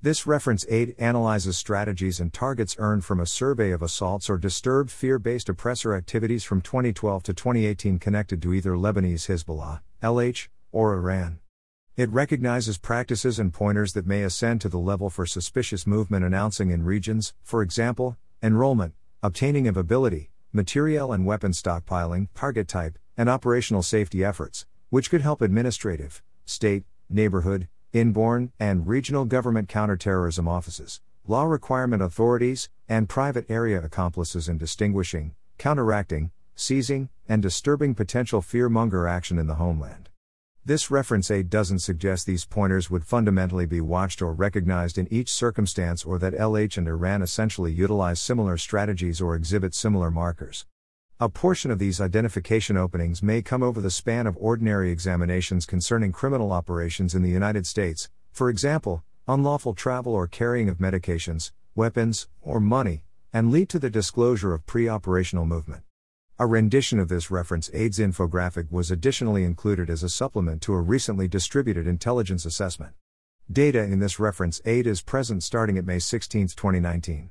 This reference aid analyzes strategies and targets earned from a survey of assaults or disturbed fear based oppressor activities from 2012 to 2018 connected to either Lebanese Hezbollah, LH, or Iran. It recognizes practices and pointers that may ascend to the level for suspicious movement announcing in regions, for example, enrollment, obtaining of ability, materiel and weapon stockpiling, target type, and operational safety efforts, which could help administrative, state, neighborhood, inborn, and regional government counterterrorism offices, law requirement authorities, and private area accomplices in distinguishing, counteracting, seizing, and disturbing potential fearmonger action in the homeland. This reference aid doesn't suggest these pointers would fundamentally be watched or recognized in each circumstance or that LH and Iran essentially utilize similar strategies or exhibit similar markers. A portion of these identification openings may come over the span of ordinary examinations concerning criminal operations in the United States, for example, unlawful travel or carrying of medications, weapons, or money, and lead to the disclosure of pre operational movement. A rendition of this reference aid's infographic was additionally included as a supplement to a recently distributed intelligence assessment. Data in this reference aid is present starting at May 16, 2019.